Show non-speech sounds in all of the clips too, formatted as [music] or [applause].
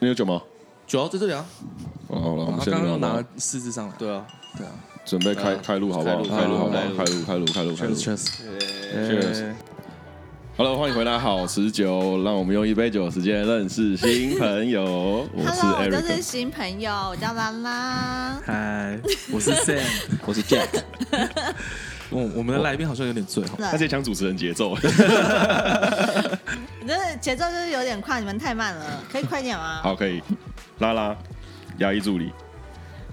你有酒吗？酒在这里啊。哦，好了，我们他先聊刚刚拿四支上来，对啊，对啊准备开开路好不好？开路好不好？开路开路开路开路 cheers hello 欢迎回来，好持久，让我们用一杯酒的时间认识新朋友。[laughs] 我是 Hello，我 Eric，就是新朋友，我叫拉拉。嗨，[laughs] 我是 Sam，我是 Jack。[laughs] 我我们的来宾好像有点醉哈，他在抢主持人节奏。你这节奏就是有点快，你们太慢了，可以快点吗？[laughs] 好，可以。拉拉，牙医助理。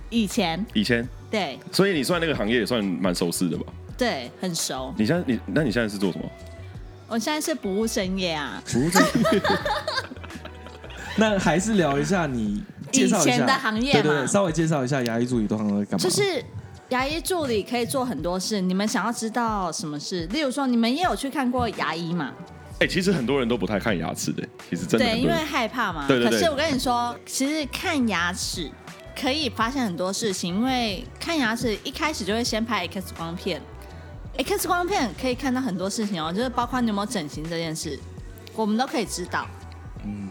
以前以前对所以你算那个行业也算蛮熟悉的吧？对，很熟。你现在你那你现在是做什么？我现在是不务正业啊。服务业。[laughs] 那还是聊一下你介绍一下以前的行业嘛对对对，稍微介绍一下牙医助理都常常在干嘛？就是牙医助理可以做很多事，你们想要知道什么事？例如说，你们也有去看过牙医嘛？哎，其实很多人都不太看牙齿的，其实真的。对，因为害怕嘛。对对对。可是我跟你说，其实看牙齿可以发现很多事情，因为看牙齿一开始就会先拍 X 光片。X 光片可以看到很多事情哦，就是包括你有没有整形这件事，我们都可以知道。嗯，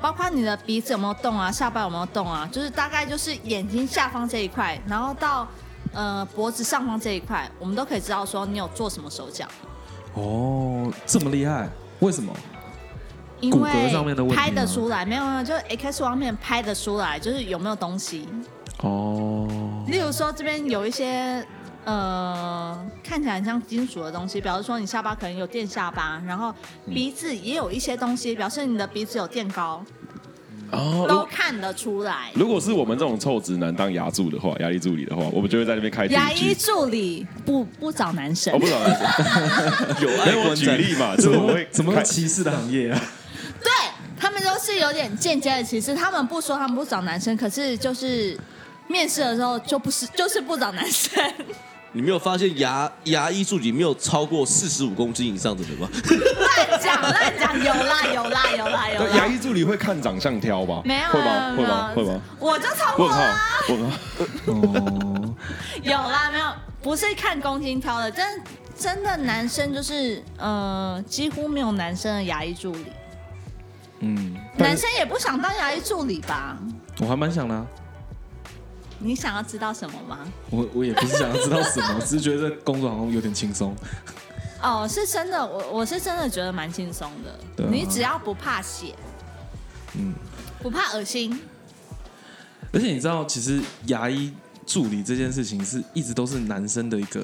包括你的鼻子有没有动啊，下巴有没有动啊，就是大概就是眼睛下方这一块，然后到呃脖子上方这一块，我们都可以知道说你有做什么手脚。哦，这么厉害？为什么？因为骨骼上面的问题拍得出来，没有没有，就是 X 光片拍得出来，就是有没有东西。哦。例如说这边有一些。呃，看起来很像金属的东西，比如说你下巴可能有垫下巴，然后鼻子也有一些东西，表示你的鼻子有垫高，哦，都看得出来。如果是我们这种臭直男当牙助的话，牙医助理的话，我们就会在那边开牙医助理不不找男生，哦，不找男生，[laughs] 有爱我举例嘛？[laughs] 怎么会怎么歧视的行业啊？对他们都是有点间接的歧视，他们不说他们不找男生，可是就是面试的时候就不是就是不找男生。你没有发现牙牙医助理没有超过四十五公斤以上的人吗？乱讲乱讲，有啦有啦有啦有啦。牙医助理会看长相挑吧？没有会吗？会吗？会吗？我就超过啦。问号。哦。[laughs] 有啦，没有，不是看公斤挑的，真真的男生就是呃，几乎没有男生的牙医助理。嗯。男生也不想当牙医助理吧？我还蛮想的。你想要知道什么吗？我我也不是想要知道什么，只是觉得这工作好像有点轻松。哦，是真的，我我是真的觉得蛮轻松的。啊、你只要不怕血，嗯，不怕恶心。而且你知道，其实牙医助理这件事情是一直都是男生的一个。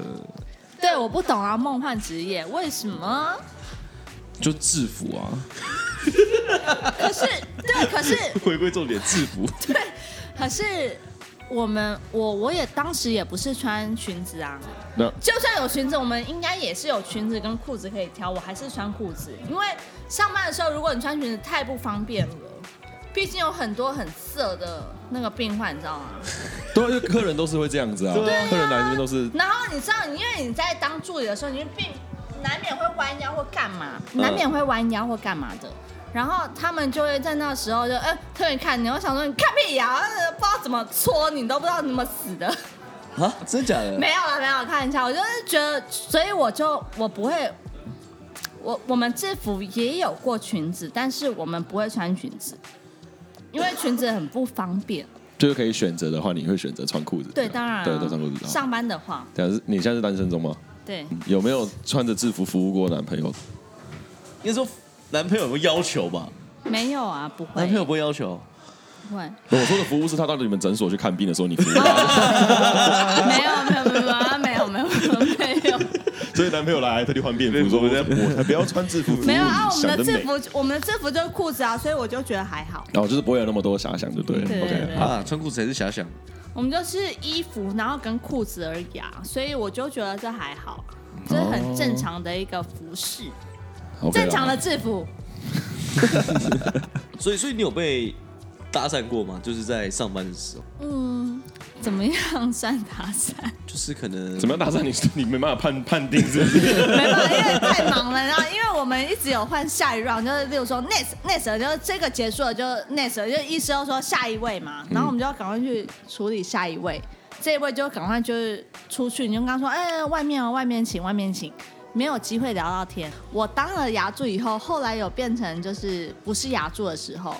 对，我不懂啊，梦幻职业为什么？就制服啊。可是，对，可是 [laughs] 回归重点，制服。对，可是。我们我我也当时也不是穿裙子啊，那就算有裙子，我们应该也是有裙子跟裤子可以挑，我还是穿裤子，因为上班的时候如果你穿裙子太不方便了，毕竟有很多很色的那个病患，你知道吗？对，因为客人都是会这样子啊，对啊，客人来这边都是。然后你知道，因为你在当助理的时候，你并难免会弯腰或干嘛，难免会弯腰或干嘛的。然后他们就会在那时候就哎，特别看你，我想说你看屁呀，不知道怎么搓你，都不知道怎么死的。啊，真假的？没有了，没有看一下，我就是觉得，所以我就我不会，我我们制服也有过裙子，但是我们不会穿裙子，因为裙子很不方便。就是可以选择的话，你会选择穿裤子？对，当然，对，都穿裤子。上班的话，但是你现在是单身中吗？对。有没有穿着制服服务过男朋友？应该说。男朋友有没有要求吧？没有啊，不会。男朋友不会要求？不会。我说的服务是他到你们诊所去看病的时候，你服务。[laughs] 没有没有没有没有没有没有没有。[laughs] 所以男朋友来特地换便服，说我才不要穿制服。没有啊，我们的制服我们的制服就是裤子啊，所以我就觉得还好。然后就是不会有那么多遐想，就对了。OK 啊，穿裤子也是遐想。我们就是衣服，然后跟裤子而已啊，所以我就觉得这还好，这是很正常的一个服饰。正常的制服，[laughs] 所以所以你有被搭讪过吗？就是在上班的时候。嗯，怎么样算搭讪？就是可能怎么样搭讪？你你没办法判判定是不是？[laughs] 没办法，因为太忙了。然后因为我们一直有换下一 round，就是例如说 next next，就是这个结束了就 next，就意思要说下一位嘛。然后我们就要赶快去处理下一位，嗯、这一位就赶快就是出去，你就跟他说，哎，外面哦，外面请，外面请。没有机会聊到天。我当了牙柱以后，后来有变成就是不是牙柱的时候，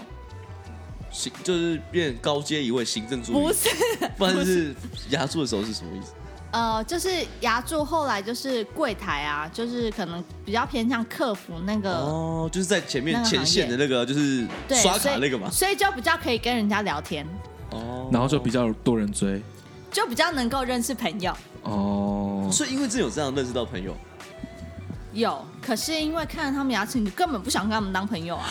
行就是变高阶一位行政助理，不是，不然是牙柱的时候是什么意思？呃，就是牙柱，后来就是柜台啊，就是可能比较偏向客服那个。哦，就是在前面那个行前线的那个，就是对刷卡那个嘛。所以，所以就比较可以跟人家聊天，哦，然后就比较多人追就比较能够认识朋友。哦。所以因为这有这样认识到朋友，有，可是因为看了他们牙齿，你根本不想跟他们当朋友啊。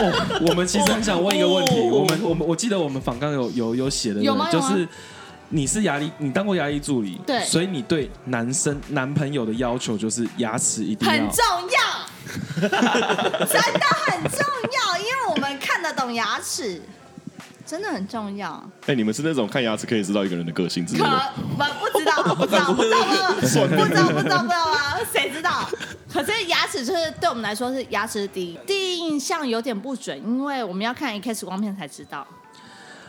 哦，我们其实很想问一个问题，哦我们我们我记得我们访刚有有有写的，有吗有吗就是你是牙医，你当过牙医助理，对所以你对男生男朋友的要求就是牙齿一定要很重要，[laughs] 真的很重要，因为我们看得懂牙齿，真的很重要。哎，你们是那种看牙齿可以知道一个人的个性之类可的？不不知道，不知道，不知道，不知道，不知道，不知道，不知道啊，谁知道？可是牙齿就是对我们来说是牙齿第一，第一印象有点不准，因为我们要看 X 光片才知道。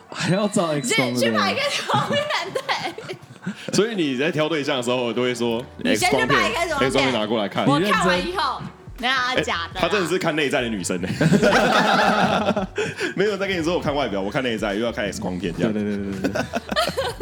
还要照 X 去光片去拍 X 光片，对。所以你在挑对象的时候，都会说你先 X 光去拍片 X 光片，X 光片拿过来看。我看完以后，那哎假的啦。他真的是看内在的女生呢，[laughs] 没有在跟你说我看外表，我看内在，又要看 X 光片这样。对对对对对，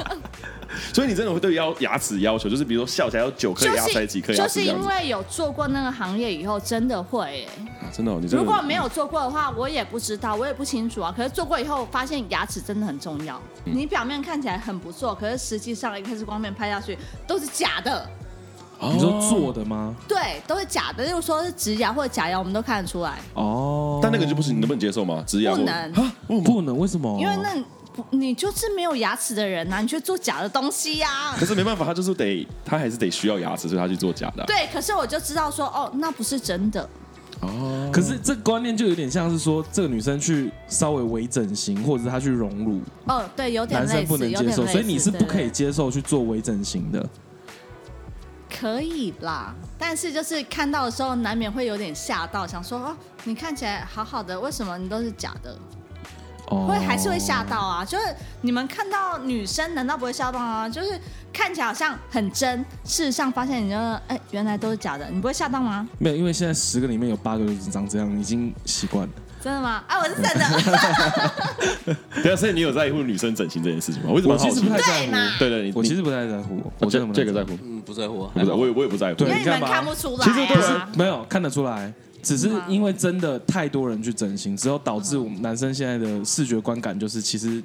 [laughs] 所以你真的会对要牙齿要求，就是比如说笑起来有九颗牙齿，还是几颗牙就是因？为有做过那个行业以后，真的会、欸。啊真的哦，你的如果没有做过的话，我也不知道，我也不清楚啊。可是做过以后，发现牙齿真的很重要。嗯你表面看起来很不错，可是实际上 X 光片拍下去都是假的，你说做的吗？对，都是假的。例如说是植牙或者假牙，我们都看得出来，哦，但那个就不行你能不能接受吗？植牙不能啊？为什么不能，为什么？因为那不你就是没有牙齿的人呐、啊，你去做假的东西呀、可是没办法，他就是得，他还是得需要牙齿，所以他去做假的啊。对，可是我就知道说，哦，那不是真的。哦，可是这观念就有点像是说，这个女生去稍微微整形，或者是她去隆乳，哦，对，有点类似，男生不能接受，所以你是不可以接受去做微整形的。可以啦，但是就是看到的时候，难免会有点吓到，想说哦，你看起来好好的，为什么你都是假的？哦会还是会吓到啊！就是你们看到女生，难道不会吓到吗？就是看起来好像很真，事实上发现你就哎，原来都是假的，你不会吓到吗？没有，因为现在十个里面有八个就是长这样，已经习惯了。真的吗？啊，我是真的。[laughs] 对啊，所以你有在乎女生整形这件事情吗？我一直蛮好奇我其实不太。在乎，对嘛对我其实不太在乎，我真的不太这个在乎，嗯，不在乎啊，不是，我也我也不在乎。对因为你们看吧看不出来、啊，其实都是没有看得出来，只是因为真的太多人去整形，之后导致我们男生现在的视觉观感就是其实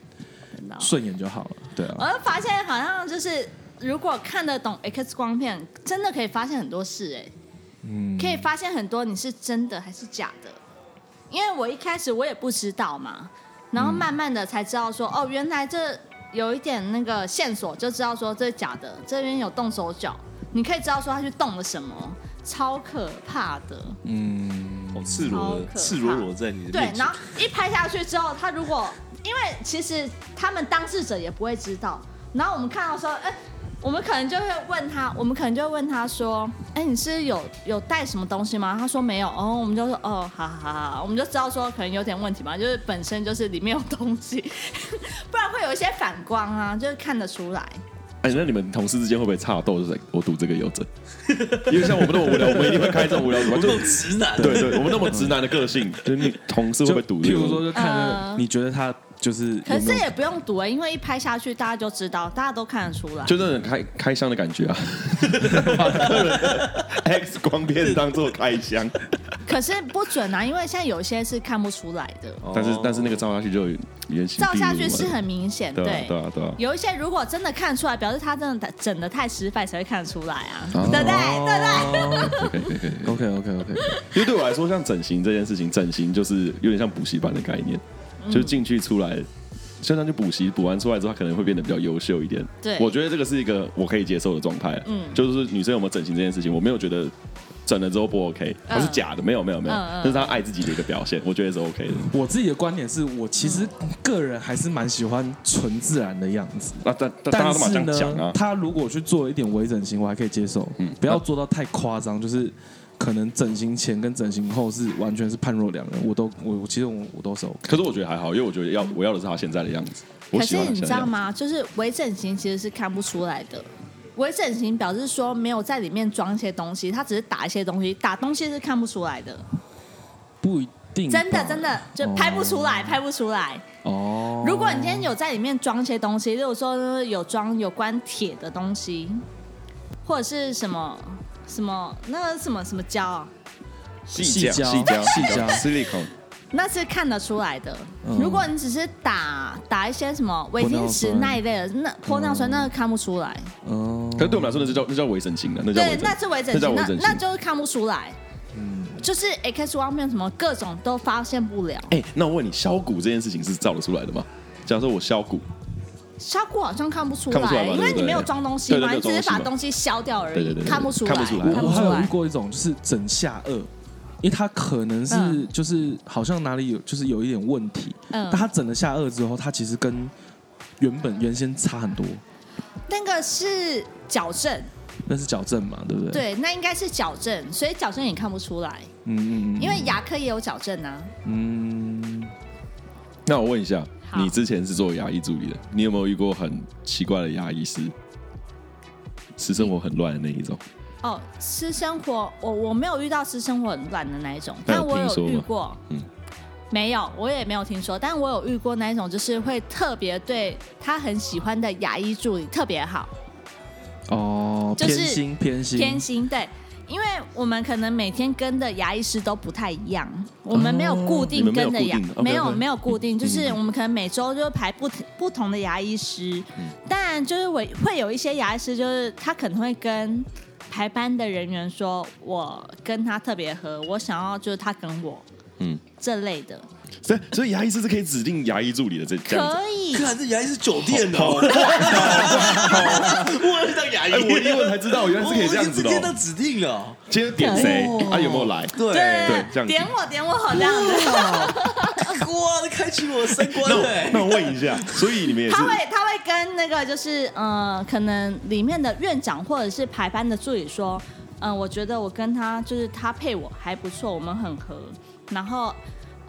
顺眼就好了。对啊，我就发现好像就是，如果看得懂 X 光片，真的可以发现很多事哎、嗯，可以发现很多你是真的还是假的。因为我一开始我也不知道嘛，然后慢慢的才知道说，哦，原来这有一点那个线索，就知道说这是假的，这边有动手脚，你可以知道说他去动了什么，超可怕的。嗯，好赤裸赤裸裸在你的对然后一拍下去之后，他如果因为其实他们当事者也不会知道，然后我们看到说，哎，我们可能就会问他，我们可能就会问他说，哎，你是有有带什么东西吗？他说没有，哦，我们就说，哦，好好好好，我们就知道说可能有点问题嘛，就是本身就是里面有东西，[laughs] 不然会有一些反光啊，就是看得出来。哎，那你们同事之间会不会差斗？就是我赌这个有诊，[laughs] 因为像我们那么无聊，我们一定会开这种无聊什么，就我够直男，对对，我们那么直男的个性，[laughs] 就是你同事会不会赌譬如说，就看你觉得他就是有有可是也不用赌哎、因为一拍下去大家就知道，大家都看得出来。就那种开开箱的感觉啊，把客人的 X 光片当做开箱，可是不准啊，因为现在有些是看不出来的。但是但是那个照下去就原形照下去是很明显，对啊对对啊对啊，有一些如果真的看出来，表示他真的整的太失败才会看得出来啊，哦对不对？对不对？可以可以可以。OK OK OK，因为对我来说，像整形这件事情，整形就是有点像补习班的概念，嗯就是进去出来，就像去补习，补完出来之后，他可能会变得比较优秀一点。对我觉得这个是一个我可以接受的状态。嗯就是女生有没有整形这件事情，我没有觉得整了之后不 OK，它是假的，没有没有没有，这是她爱自己的一个表现，我觉得是 OK 的。我自己的观点是我其实个人还是蛮喜欢纯自然的样子。那但但是呢啊，，他如果去做一点微整形，我还可以接受，嗯不要做到太夸张，就是可能整形前跟整形后是完全是判若两人，我都我我其实我我都是 OK。可是我觉得还好，因为我觉得要我要的是他现在的样子。我可是你知道？吗？就是微整形其实是看不出来的。微整形表示说没有在里面装一些东西，它只是打一些东西，打东西是看不出来的。不一定真的真的就拍不出来，哦拍不出来。哦。如果你今天有在里面装一些东西，例如说有装有关铁的东西，或者是什么什么那个什么什么胶啊，细细胶细胶细胶 silicone，那是看得出来的。嗯如果你只是打打一些什么维玻尿金石那一类的，那玻尿酸那个看不出来。哦可是对我们来说，那就叫那叫微整形的，那叫微对，整那是微整形，那那叫微整形。就是看不出来。就是 X 光片什么各种都发现不了。哎，那我问你，削骨这件事情是照得出来的吗？假如说我削骨，效果好像看不出看不出来因为你没有装东西对对嘛，你只是把东西削掉而已，对对对对看不出来，看不出来。我我还有遇。过一种，就是整下颚，因为它可能是嗯。就是好像哪里有就是有一点问题，嗯。但它整了下颚之后，它其实跟原本原先差很多，那个是矫正，那是矫正嘛，对不对？，对，那应该是矫正，所以矫正也看不出来，嗯嗯嗯，因为牙科也有矫正啊。嗯，那我问一下，好你之前是做牙医助理的，你有没有遇过很奇怪的牙医师，私生活很乱的那一种？哦，私生活，我我没有遇到私生活很乱的那一种，但我有遇过，嗯。没有，我也没有听说，但我有遇过那一种，就是会特别对他很喜欢的牙医助理特别好，哦，就是偏心偏心。偏心，对。因为我们可能每天跟的牙医师都不太一样，我们没有固定跟的牙，没有没有固定，就是嗯我们可能每周就排不不同的牙医师，当然就是我会有一些牙医师，就是他可能会跟排班的人员说，我跟他特别合，我想要就是他跟我，嗯嗯，这类的所以所以牙医师是可以指定牙医助理的，这这样子。可以，看这牙医是酒店的、哦，我要去当牙医，哎，我一问才知道，原来是可以这样子的哦。直接都指定了。今天点谁哦啊？有没有来？对，对这样子点我点我好这样子。哇，这开启我的三观那我哎。那我问一下，所以你们也是他会他会跟那个就是呃，可能里面的院长或者是排班的助理说，嗯、我觉得我跟他就是他配我还不错，我们很合，然后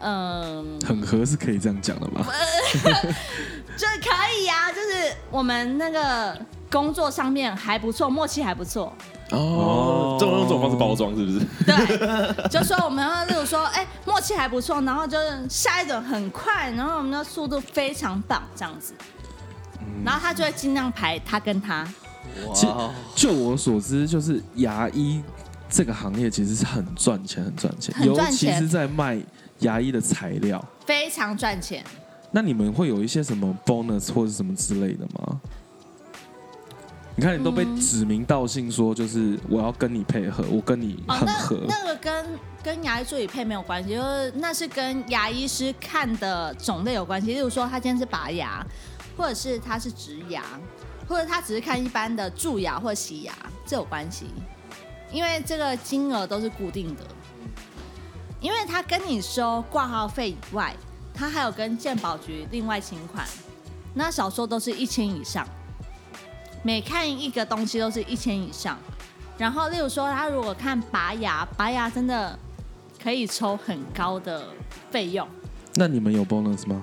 嗯、很合是可以这样讲的吗？[laughs] 就可以呀、就是我们那个工作上面还不错，默契还不错，哦，这种用这种方式包装是不是？对，就说我们要例如说，哎、默契还不错，然后就是下一种很快，然后我们的速度非常棒，这样子，然后他就会尽量排他跟他。其实哇，就我所知，就是牙医这个行业其实是很赚钱，很赚钱，很赚钱尤其是在卖牙医的材料。非常赚钱，那你们会有一些什么 bonus 或者什么之类的吗？你看，你都被指名道姓说，就是我要跟你配合，我跟你哦，那很合。那个跟跟牙医助理配没有关系，就是那是跟牙医师看的种类有关系。例如说，他今天是拔牙，或者是他是植牙，或者他只是看一般的蛀牙或洗牙，这有关系。因为这个金额都是固定的，因为他跟你收挂号费以外，他还有跟鉴宝局另外请款，那少说都是一千以上。每看一个东西都是一千以上。然后，例如说，他如果看拔牙，拔牙真的可以抽很高的费用，那你们有 bonus 吗？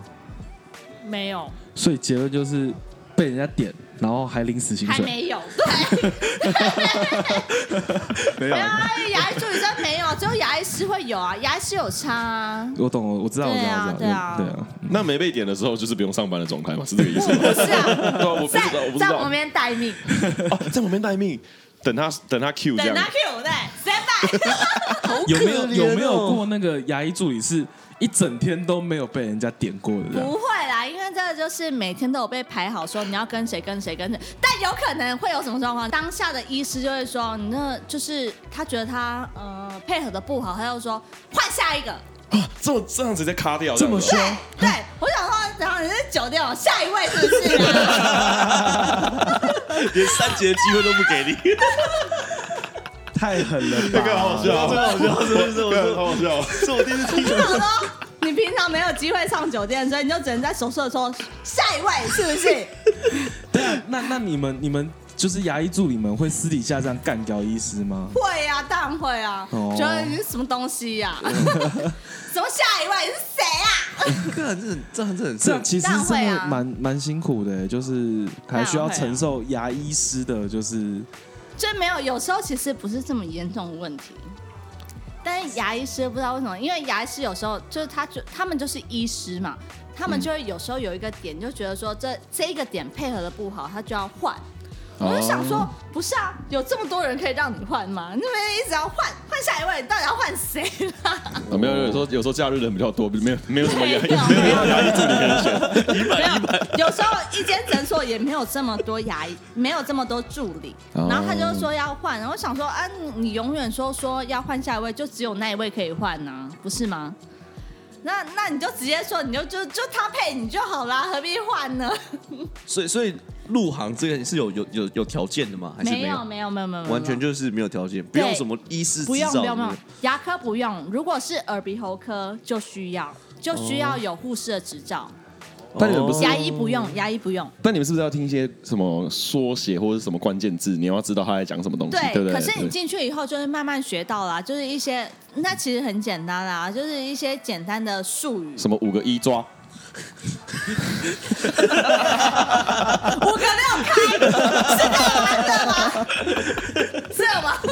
没有，所以结论就是被人家点，然后还领死薪水。还没有，[laughs] 对，[laughs] 没有啊，牙医助理真没有，只有牙医师会有啊，牙医师有差啊，我懂，我知道，我知道，对啊对啊对啊。那没被点的时候，就是不用上班的状态嘛？是这个意思吗？不是啊，对啊，我不知在道，我不知道在旁。边待命，哦，在旁边待命，等他等他 Q 这样等他。Q 对，stand [laughs] by，有没有有没有过那个牙医助理是一整天都没有被人家点过的？不会啦，因为这个就是每天都有被排好，说你要跟谁跟谁跟谁，但有可能会有什么状况，当下的医师就会说，你那就是他觉得他呃配合的不好，他就说换下一个。啊，这么这样直接卡掉，这么凶？对，我想说，然后你是酒店哦，下一位是不是啊？[laughs] 连三节的机会都不给你，[laughs] 太狠了吧！[laughs] 这个好好笑，这个好笑是不是我这个说好好笑。是我第一次听我说，你平常没有机会上酒店，所以你就只能在手术的时候下一位，是不是？[laughs] 对啊，那那你们你们就是牙医助理们会私底下这样干掉医师吗？会啊，当然会啊。哦觉得你是什么东西呀、[laughs] 什么下一位是谁啊？看 [laughs] 这很这很这很这其实当然真的会啊蛮蛮辛苦的，就是还需要承受牙医师的，就是就没有，有时候其实不是这么严重的问题，但是牙医师不知道为什么，因为牙医师有时候就是他就他们就是医师嘛，他们就会有时候有一个点就觉得说这这一个点配合的不好，他就要换。我就想说，不是啊，有这么多人可以让你换吗？你们一直要换换下一位，你到底要换谁啦？啊，[laughs] 没有，有时候有时候假日人比较多，没有没有没有没有牙医助理可以选。没有，有时候一间诊所也没有这么多牙医，没有这么多助理，然后他就说要换，然后我想说啊，你永远说说要换下一位，就只有那一位可以换呢，不是吗？那那你就直接说，你就就就他配你就好啦，何必换呢？所以所以入行这个是有有有有条件的吗？还是没有？没有没有没有没有，完全就是没有条件，不用什么医师不用不用不用，牙科不用，如果是耳鼻喉科就需要，就需要有护士的执照。但你们不是牙医不用，牙医不用。但你们是不是要听一些什么缩写或者什么关键字？你要知道他在讲什么东西，对，对不对？可是你进去以后，就是慢慢学到啦，就是一些那其实很简单啦，就是一些简单的术语。什么五个一抓？五个六开，是这样玩的吗？是吗？[laughs]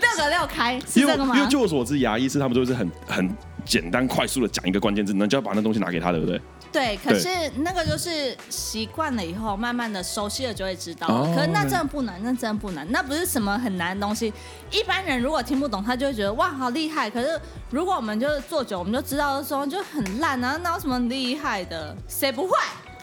六个六开是这个吗？因为据我所知，牙医是他们都是很很。简单快速的讲一个关键字，那就要把那东西拿给他，对不对？对，可是那个就是习惯了以后，慢慢的熟悉了就会知道。哦、可是那真的不难，那真的不难，那不是什么很难的东西。一般人如果听不懂，他就会觉得哇好厉害。可是如果我们就是做久，我们就知道的时候就很烂啊，那有什么厉害的？谁不会？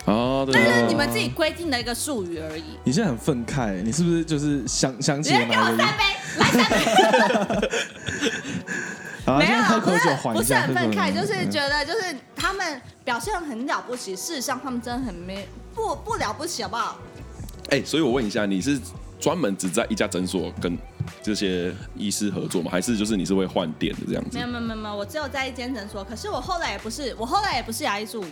哦，对。就是你们自己规定的一个术语而已。你现在很愤慨，你是不是就是想想起来？给我三杯，来三杯。[laughs] 没有，不是不是很愤慨，就是觉得就是他们表现很了不起，事实上他们真的很没不不了不起，好不好？哎，所以我问一下，你是专门只在一家诊所跟这些医师合作吗？还是就是你是会换店的这样子？没有没有没有，我只有在一间诊所。可是我后来也不是，我后来也不是牙医助理，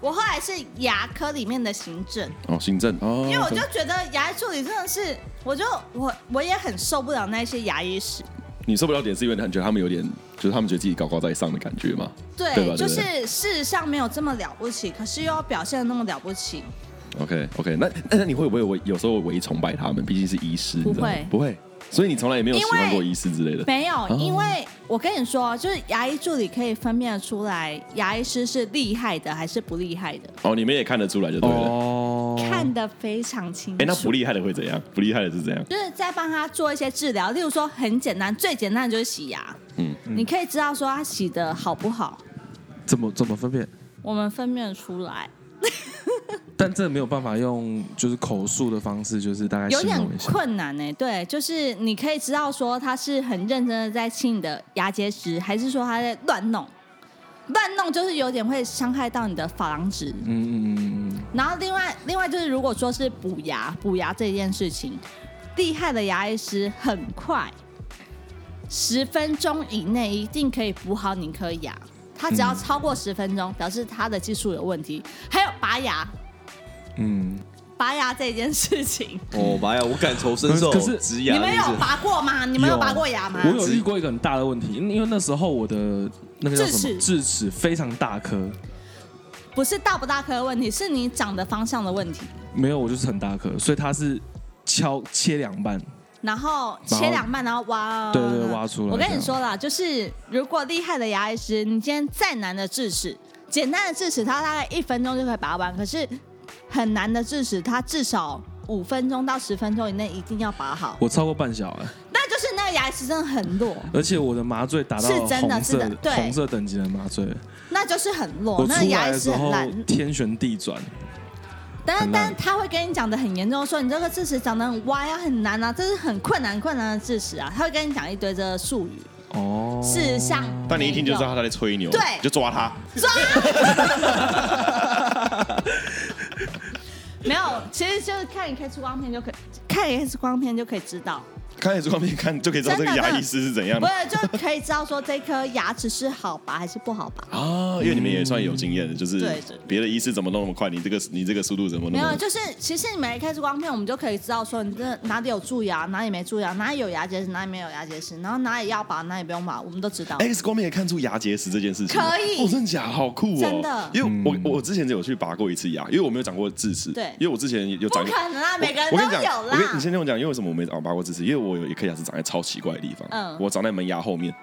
我后来是牙科里面的行政。哦，行政哦。因为我就觉得牙医助理真的是，我就我我也很受不了那些牙医师。你受不了点是因为你觉得他们有点，就是他们觉得自己高高在上的感觉吗？对，对吧？就是事实上没有这么了不起，可是又要表现的那么了不起。OK OK，那那你会不会我有时候唯一崇拜他们？毕竟是医师，不会不会。所以你从来也没有喜欢过医师之类的？没有，因为我跟你说，就是牙医助理可以分辨得出来，牙医师是厉害的还是不厉害的。哦，你们也看得出来就对了。哦，看得非常清楚。哎，那不厉害的会怎样？不厉害的是怎样？就是在帮他做一些治疗，例如说很简单，最简单的就是洗牙。嗯，你可以知道说他洗的好不好？怎么怎么分辨？我们分辨得出来。[laughs] 但这没有办法用就是口述的方式，就是大概有点困难呢。对，就是你可以知道说他是很认真的在清你的牙结石，还是说他在乱弄？乱弄就是有点会伤害到你的珐琅质。嗯嗯嗯嗯。然后另外另外就是如果说是补牙补牙这件事情，厉害的牙医师很快，十分钟以内一定可以补好你颗牙。他只要超过十分钟，表示他的技术有问题。还有拔牙。嗯，拔牙这件事情哦，拔牙我感同身受。可是植牙，你们有拔过吗？你们有拔过牙吗？我有遇过一个很大的问题，因为那时候我的那个叫什么智齿非常大颗，不是大不大颗的问题，是你长的方向的问题。没有，我就是很大颗，所以它是敲切两半，然后切两半，然后挖，对对，挖出来。我跟你说了，就是如果厉害的牙医师，你今天再难的智齿，简单的智齿，它大概一分钟就可以拔完，可是。很难的智齿，它至少五分钟到十分钟以内一定要拔好。我超过半小时，那就是那个牙齿真的很弱，而且我的麻醉达到是真的是的，对，红色等级的麻醉，那就是很弱。那个牙齿很烂，天旋地转。但是但是他会跟你讲的很严重，说你这个智齿长得很歪啊，很难啊，这是很困难困难的智齿啊，他会跟你讲一堆这个术语。哦，事实上，但你一听就知道他在吹牛，对，就抓他，抓。[laughs] 没有，其实就是看 X 光片就可以，看 X 光片就可以知道。看 X 光片看就可以知道这个牙医师是怎样的，不是就可以知道说这颗牙齿是好拔还是不好拔。啊，因为你们也算有经验的，就是别的医师怎么弄那么快，你这个你这个速度怎么弄？没有，就是其实你们 X 光片，我们就可以知道说你这哪里有蛀牙，哪里没蛀牙，哪里有牙结石，哪里没有牙结石，然后哪里要拔，哪里不用拔，我们都知道。X 光片也看出牙结石这件事情，可以哦，真的假？好酷哦！真的因为我我之前就有去拔过一次牙，因为我没有长过智齿，对因为我之前有不长，可能啊，每个人我跟你讲，都有我跟你。先听我讲，因为为什么我没长拔过智齿？因为我有一颗牙齿长在超奇怪的地方，嗯我长在门牙后面，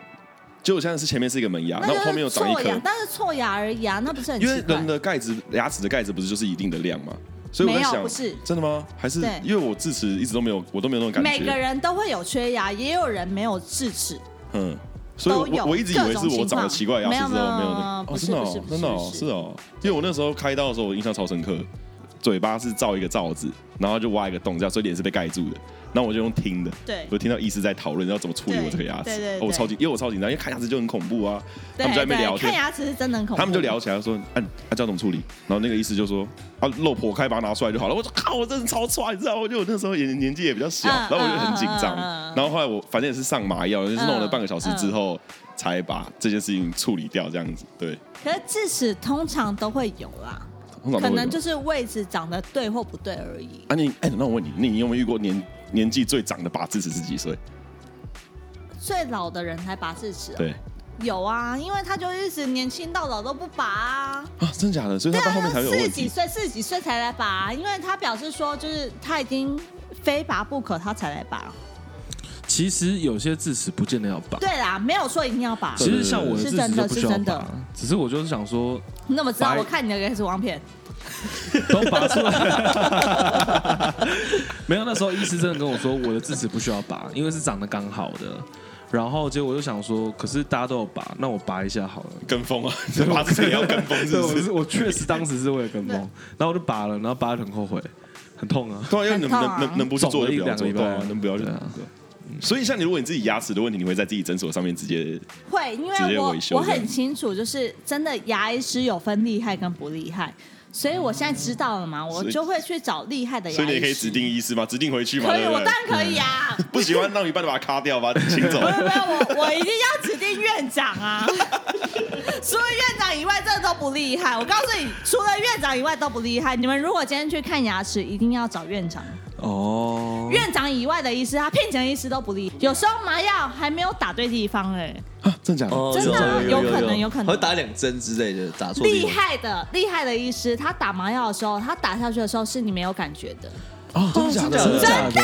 就我现在是前面是一个门牙，那后后面又长一颗牙，，但是错牙而已啊，那不是很因为人？的盖子牙齿的盖子不是就是一定的量吗？所以我在想，不是真的吗？还是因为我智齿一直都没有，我都没有那种感觉。每个人都会有缺牙，也有人没有智齿。嗯，所以我我一直以为是我长得奇怪的牙齿之后没有那个哦，真的真的是哦，因为我那时候开刀的时候，我印象超深刻，嘴巴是罩一个罩子，然后就挖一个洞，这样所以脸是被盖住的。然后我就用听的，对我听到医师在讨论要怎么处理我这个牙齿，对对对哦我超级，因为我超紧张，因为看牙齿就很恐怖啊。他对们在那边聊天，看天，牙齿是真的很恐怖。他们就聊起来说，啊，啊叫怎么处理？然后那个医师就说，啊，肉剖开把它拿出来就好了。我说靠，我真的超帅，你知道吗？我就我那时候也年纪也比较小，嗯然后我就很紧张。然后后来我反正也是上麻药，就是弄了半个小时之后才把这件事情处理掉，这样子。对，可是智齿通常都会有啦，可能就是位置长得对或不对而已。啊你，哎，那我问你，你有没有遇过年年纪最长的拔智齿是几岁？最老的人才拔智齿、哦，对有啊，因为他就一直年轻到老都不拔啊。啊，真假的？所以他到后面才有问题。四十几岁，四十几岁才来拔、啊，因为他表示说，就是他已经非拔不可，他才来拔。其实有些智齿不见得要拔。对啦，没有说一定要拔。其实像我的智齿就不需要是真的是真拔，只是我就是想说，你怎么知道？我看你的 X 光片，都拔出来。[laughs] 没有，那时候医师真的跟我说，我的智齿不需要拔，因为是长得刚好的。然后结果我就想说，可是大家都有拔，那我拔一下好了。跟风啊，这拔智齿也要跟风，是是我是？我确实当时是为了跟风，然后我就拔了，然后拔得很后悔，很痛啊。对啊，因为能能能能不去做就不要做，能不要就所以像你，如果你自己牙齿的问题，你会在自己诊所上面直接会，因为我我很清楚，就是真的牙医师有分厉害跟不厉害，所以我现在知道了嘛，我就会去找厉害的牙医师。所以你也可以指定医师吗，指定回去吗，可以，我当然可以啊。不喜欢让一半的把它卡掉，把 [laughs] 它请走。没有没有，我我一定要指定院长啊！[laughs] 除了院长以外，真的都不厉害。我告诉你，除了院长以外都不厉害。你们如果今天去看牙齿，一定要找院长。哦，院长以外的医师，他聘请的医师都不厉害。有时候麻药还没有打对地方、哎，啊，真的假的？哦真的啊有有可能有可能会打两针之类的，打错地厉方。害的厉害的医师，他打麻药的时候，他打下去的时候是你没有感觉的。哦，真的假的？真的真的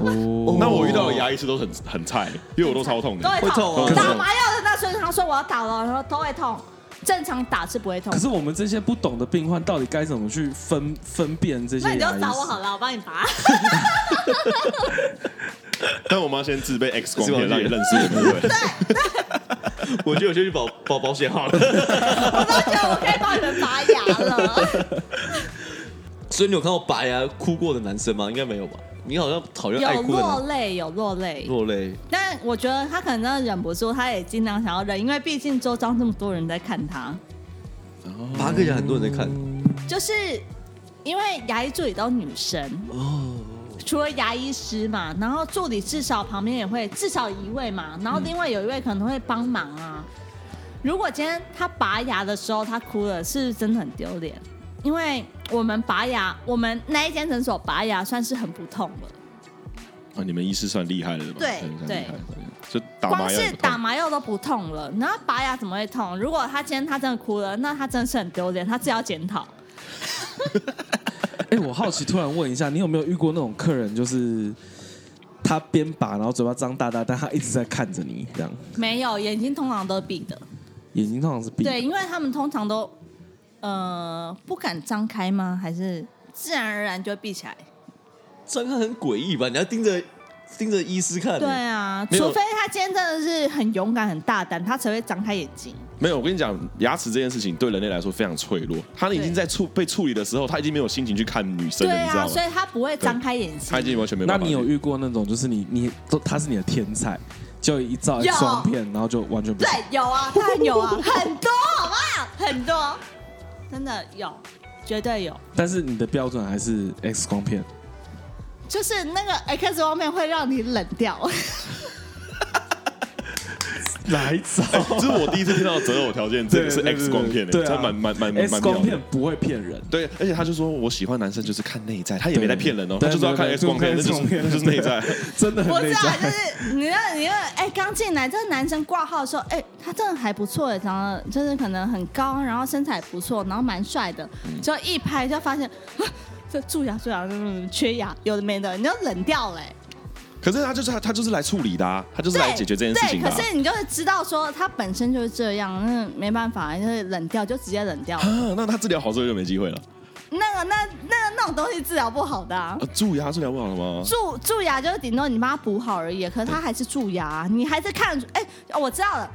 哦，那我遇到的牙医师都很很菜，因为我都超痛的。都会会痛啊打可是麻药的那所以他说我要打了，然后都会痛。正常打是不会痛可。是我们这些不懂的病患，到底该怎么去分分辨这些那你就？找我好了，我帮你拔。[laughs] 但我们要先自备 X 光片，让你认识我们，对不对？[laughs] 我觉得我先去保保保险好了。我都觉得我可以帮你们拔牙了。[laughs] 所以你有看到拔牙哭过的男生吗？应该没有吧？你好像讨厌爱有哭的落男泪，有落泪，落泪。但我觉得他可能真的忍不住，他也尽量想要忍，因为毕竟周遭这么多人在看他，八个人很多人在看。就是因为牙医助理都女生，哦，除了牙医师嘛，然后助理至少旁边也会至少一位嘛，然后另外有一位可能会帮忙啊。如果今天他拔牙的时候他哭了，是不是真的很丢脸？因为我们拔牙，我们那一间诊所拔牙算是很不痛了。啊，你们医师算厉害的了吧？对对就打麻药是打麻药都不痛了，然后拔牙怎么会痛？如果他今天他真的哭了，那他真的是很丢脸，他自己要检讨。[laughs] 哎、我好奇，突然问一下，你有没有遇过那种客人，就是他边拔，然后嘴巴张大大，但他一直在看着你，这样没有，眼睛通常都闭的。眼睛通常是闭的。对，因为他们通常都呃不敢张开吗？还是自然而然就会闭起来？这样看很诡异吧？你要盯着盯着医师看。对啊，没有除非他今天真的是很勇敢、很大胆，他才会张开眼睛。没有，我跟你讲，牙齿这件事情对人类来说非常脆弱。他已经在处被处理的时候，他已经没有心情去看女生对了，你知道啊，所吗？以他不会张开眼睛他已。经完全没有那办法。你有遇过那种，就是你你都他是你的天才，就一照一双片，然后就完全不对行。，有啊，当然有啊，很多，好不好？很多，真的有，绝对有。但是你的标准还是 X 光片。就是那个 X 光片会让你冷掉，[laughs] 来找。这是我第一次听到择偶条件，这个是 X 光片的，对啊蛮蛮蛮蛮 X 光片。不会骗人，对，而且他就说我喜欢男生就是看内在，他也没在骗人哦，他就是要看 X 光片，那就是那就是内在。[laughs] 真的不是啊，很内在。就是你那，你那，哎，刚进来这个男生挂号的时候，哎，他真的还不错哎，长得就是可能很高，然后身材不错，然后蛮帅的，就一拍就发现，[gasps] 啊这蛀牙蛀牙，嗯，缺牙，有的没的，你就冷掉嘞。可是他就是他他就是来处理的啊，他就是来解决这件事情的啊。对，可是你就是知道说他本身就是这样，那没办法，就是冷掉，就直接冷掉。啊，那他治疗好之后就没机会了。那个那那那种东西治疗不好的、啊。啊，蛀牙治疗不好了吗？蛀蛀牙就是顶多你帮他补好而已，可是他还是蛀牙，你还是看。哎、我知道了，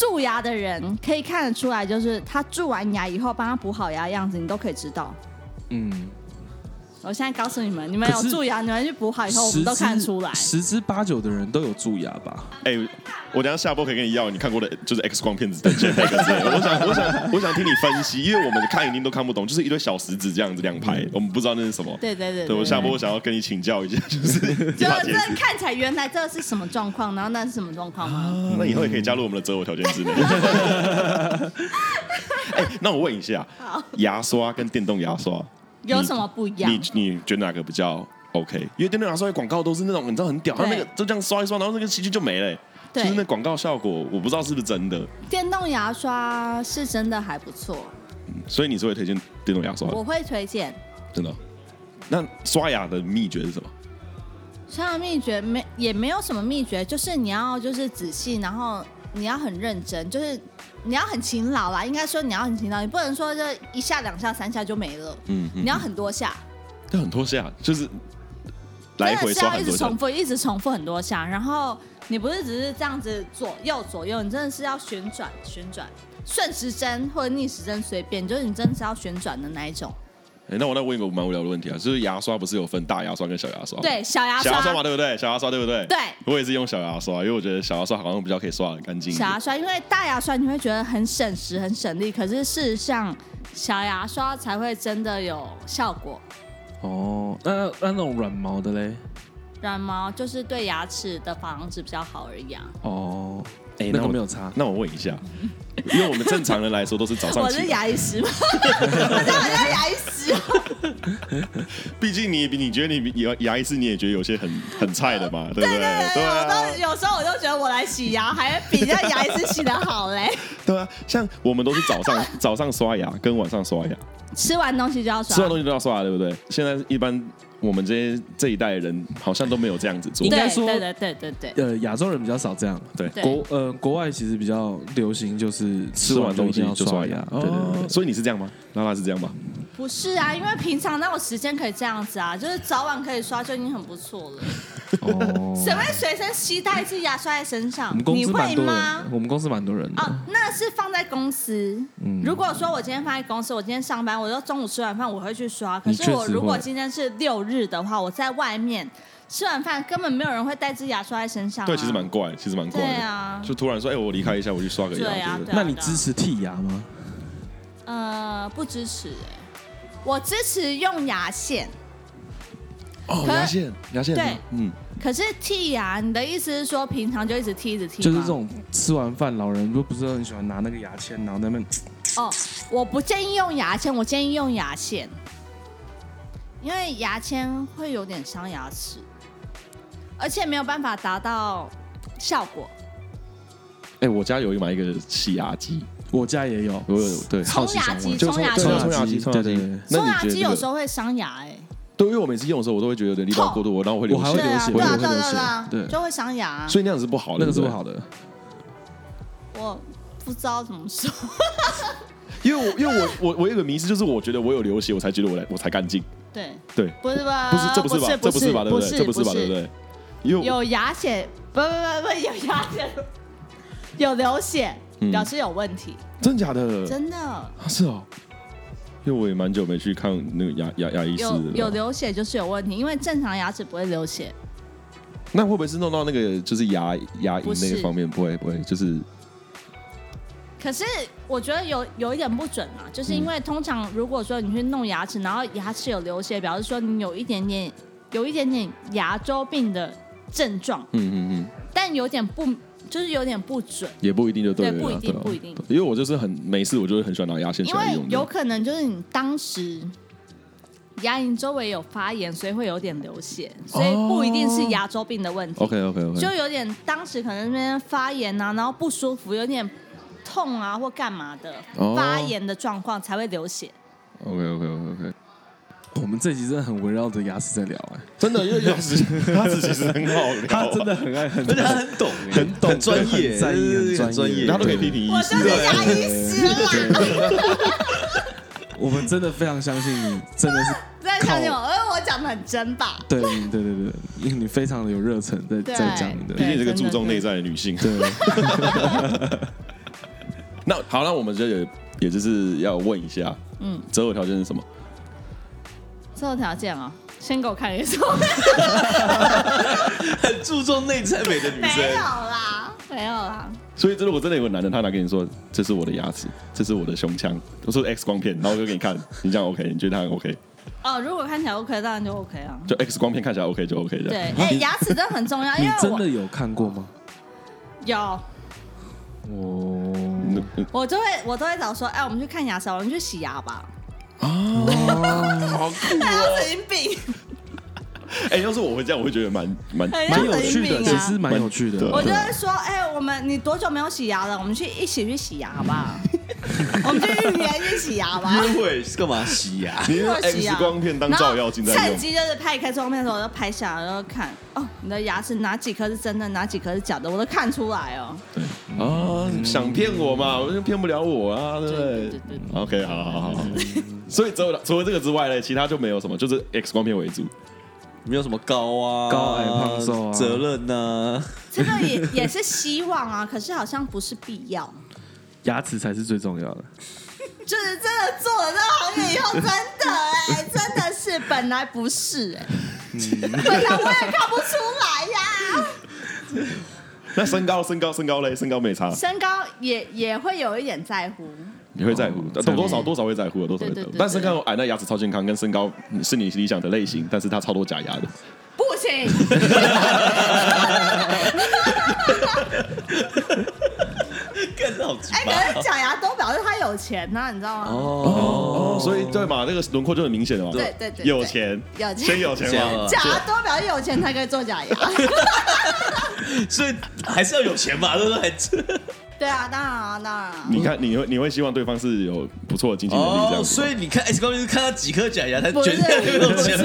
蛀牙的人可以看得出来，就是他蛀完牙以后帮他补好牙的样子，你都可以知道。嗯，我现在告诉你们，你们有蛀牙，你们去补好以后，我们都看得出来。十之八九的人都有蛀牙吧？哎、我等下下播可以跟你要你看过的，就是 X 光片子的 JPEG 之类的。我想，我想，我想听你分析，因为我们看一定都看不懂，就是一堆小石子这样子两排，我们不知道那是什么。对对对对我下播想要跟你请教一下，就是就这把解释。看起来原来这是什么状况，然后那是什么状况吗？啊那以后也可以加入我们的择偶条件之内。[laughs] 哎、那我问一下，牙刷跟电动牙刷有什么不一样？你你觉得哪个比较 OK？因为电动牙刷的广告都是那种你知道很屌，它那个就这样刷一刷，然后那个细菌就没了、欸。对就是那广告效果，我不知道是不是真的，电动牙刷是真的还不错，所以你是会推荐电动牙刷？我会推荐。真的哦？那刷牙的秘诀是什么？刷牙秘诀没也没有什么秘诀，就是你要就是仔细，然后你要很认真，就是你要很勤劳啦。应该说你要很勤劳，你不能说这一下两下三下就没了，嗯，嗯你要很多下，要很多下，就是来回真的是要刷很多下一直重。复，一直重复很多下。然后你不是只是这样子左右左右，你真的是要旋转旋转，顺时针或者逆时针随便，就是你真的是要旋转的那一种。哎、那我再问一个蛮无聊的问题啊，就是牙刷不是有分大牙刷跟小牙刷吗？对，小牙刷，小牙刷嘛，对不对？小牙刷对不对？对我也是用小牙刷，因为我觉得小牙刷好像比较可以刷得干净。小牙刷，因为大牙刷你会觉得很省时、很省力，可是事实上小牙刷才会真的有效果。哦，那那那种软毛的嘞？软毛就是对牙齿的防止比较好而已啊。哦，那哎那我个没有差。那我问一下，因为我们正常人来说都是早上我是，牙医师嘛，[laughs] 我是好像牙医师哦。[laughs] 毕竟你你觉得你牙牙医师你也觉得有些很很菜的嘛，对不对？对我啊都，有时候我就觉得我来洗牙还比那牙医师洗的好嘞。[laughs] 对啊，像我们都是早上早上刷牙跟晚上刷牙，吃完东西就要刷，吃完东西都要刷牙，对不对？现在一般我们这些这一代人好像都没有这样子做应。该说对对对对对对。呃，亚洲人比较少这样。对，国呃国外其实比较流行，就是吃完东西就刷牙。对对对，所以你是这样吗？拉拉是这样吗？不是啊，因为平常那有时间可以这样子啊？就是早晚可以刷就已经很不错了。哦，[laughs] 谁会随身携带一支牙刷在身上我们？公你司蛮多会吗人，？我们公司蛮多人的。哦，那是放在公司。嗯如果说我今天放在公司，我今天上班，我就中午吃完饭我会去刷。可你确实是我如果会今天是六日的话，我在外面吃完饭，根本没有人会带支牙刷在身上、啊。对，其实蛮怪，其实蛮怪对。啊，就突然说，哎，我离开一下，我去刷个牙，对啊对不对对啊那你支持剔牙吗？呃，不支持哎、我支持用牙线。哦，牙线，牙线，对嗯，可是剔牙，你的意思是说平常就一直剔，一直剔？就是这种吃完饭，老人不不是很喜欢拿那个牙签，然后在那边哦，我不建议用牙签，我建议用牙线，因为牙签会有点伤牙齿，而且没有办法达到效果。哎，我家有买一个洗牙机，我家也有。我有对，冲牙机，就冲牙机，对冲牙机，冲牙机对对对。那冲牙机有时候会伤牙哎、对，因为我每次用的时候，我都会觉得有点力道过度，我然后我会流血我还会流血对啊，对啊，会流对对啊，对就会伤牙、啊。所以那样子是不好的，那个是不好的。我不知道怎么说，[laughs] 因为我因为我我我有个迷思，就是我觉得我有流血，我才觉得我来我才干净。对，对，不是吧？不是这不是吧？这不是吧？对不对？这不是吧？对不对？因为我有牙血，不不不不，有牙血，[laughs] 有流血，嗯表示有问题，真假的？真的啊是哦，因为我也蛮久没去看那个牙牙牙医师有了。有流血就是有问题，因为正常牙齿不会流血。那会不会是弄到那个就是牙牙不是龈那个方面？不会不会，就是可是我觉得有有一点不准嘛，就是因为通常如果说你去弄牙齿，然后牙齿有流血，表示说你有一点点有一点点牙周病的症状，嗯嗯嗯，但有点不就是有点不准，也不一定就对了啦，对不一定啊不一定。因为我就是很没事，我就会很喜欢拿牙线起因为来用的。有可能就是你当时牙龈周围有发炎，所以会有点流血，所以不一定是牙周病的问题。OK OK OK，就有点当时可能那边发炎啊，然后不舒服，有点痛啊或干嘛的、哦。发炎的状况才会流血。OK OK OK OK，我们这集真的很围绕着牙齿在聊哎，真的，因为牙齿牙齿其实很好聊，他真的很爱很而且他很懂，很懂很专业，很在意很专业专业，他都可以批评医师我就。是牙医师啦，[laughs] 我们真的非常相信你，真的是真的相信我，因为我讲的很真吧？对对对对，因为你非常的有热忱在对在讲你的毕，竟你是个注重内在的女性。对，[laughs] 那好，那我们就也也就是要问一下，嗯，择偶条件是什么？择偶条件哦，先给我看一下。很 [laughs] 注重内在美的女生没有。啦，没有啦。所以，如果真的有个男的，他拿给你说这是我的牙齿，这是我的胸腔，我说 X 光片，然后我就给你看，你这样 OK？你觉得他很 OK？哦，如果看起来 OK，当然就 OK 啊。就 X 光片看起来 OK 就 OK 的。对，哎，牙齿真的很重要，因你为我真的有看过吗？有，哦，嗯嗯我就会我都会找说，哎，我们去看牙齿，我们去洗牙吧。好酷还有哦！神经病，[laughs] 哎，要是我会这样，我会觉得蛮蛮蛮有趣的。其实蛮有趣的。我就会说，哎，我们你多久没有洗牙了？我们去一起去洗牙好不好。[laughs] 我们去预约去洗牙吧。约会是干嘛洗牙？你是用我洗牙 X 光片当照妖镜在用。趁机就是拍 X 光片的时候，我就拍下来，然后看哦，你的牙齿哪几颗是真的，哪几颗是假的，我都看出来哦。啊，想骗我嘛，我就骗不了我啊，对不对对对对？OK，好好好好。所以除了除了这个之外呢，其他就没有什么，就是 X 光片为主。没有什么高啊、高矮胖瘦啊。责任呐、这个也也是希望啊，可是好像不是必要。牙齿才是最重要的。[laughs] 就是真的做了这个行业以后，真的哎、真的是本来不是哎、本来我也看不出来呀、[laughs] 那身高身高身高嘞，身高没差，身高也也会有一点在乎，你会在乎，哦多多少多少会在乎，多少会在乎。但身高矮，那牙齿超健康，跟身高是你理想的类型，但是他超多假牙的。不行。哎、可是假牙都表示他有钱呐、你知道吗？哦，所以对嘛，那个轮廓就很明显了嘛。对对对对有钱，有钱先有钱嘛。假牙都表示有钱才可以做假牙。[laughs] 所以还是要有钱嘛，对不对？对啊，当然啊，当然啊。你看，你会你会希望对方是有不错的经济能力这样。所以你看 X 光片是看他几颗假牙才决定他有没有钱吗？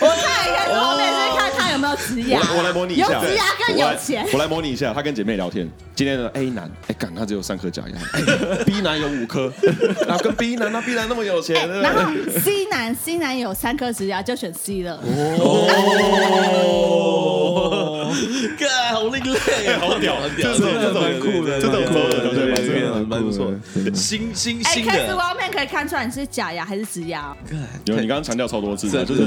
我看一看后面是看他有没有植牙，我我来模拟一下，有植牙更有钱我来。模拟一下，他跟姐妹聊天，今天的 A 男，哎，干他只有三颗假牙哎，B 男有五颗，然后跟 B 男，那 B 男那么有钱，然后 C 男 C 男有三颗植牙，就选 C 了。哦，干好另类，[laughs] 好屌很屌，这种这种蛮酷的这种蛮酷的对对对对对蛮不错对的，新新哎新，X 的，光片可以看出来你是假牙还是植牙。有你刚刚强调超多次的，就是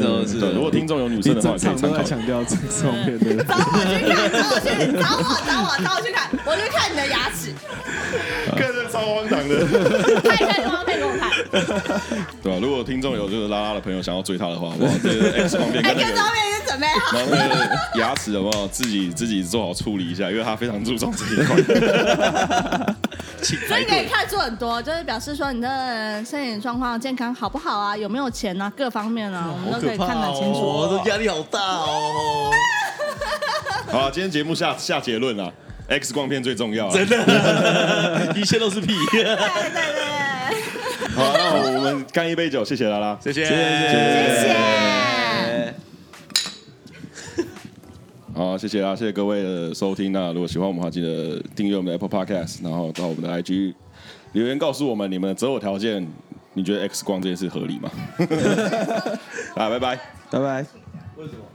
如果听众有女生你的话，可以参考。强调这个方面的。找我去看，找我去，找我，找我，找我去看，我去看你的牙齿，[laughs] 看着超荒唐的，拍 X 光片给我看。[laughs] 对吧？如果听众有就是拉拉的朋友想要追她的话，好不好？这个 X 光片哎，X 跟那个光。片已经准备好。然后那个牙齿有没有自己自己做好处理一下？因为他非常注重这一块。所以可以看出很多，就是表示说你的身体状况、健康好不好啊，有没有钱啊，各方面啊，我们都可以看得很清楚。哦，这压力好大哦，好了，今天节目下下结论了，X 光片最重要。真的，[laughs] 一切都是屁，对对对，好，那我们干一杯酒，谢谢拉拉，谢谢，谢谢谢。好，谢谢啊，谢谢各位的收听。那如果喜欢我们的话，记得订阅我们的 Apple Podcast，然后到我们的 IG 留言告诉我们你们的择偶条件，你觉得 X 光这件事合理吗？[laughs] 啊，拜拜。拜拜。为什么？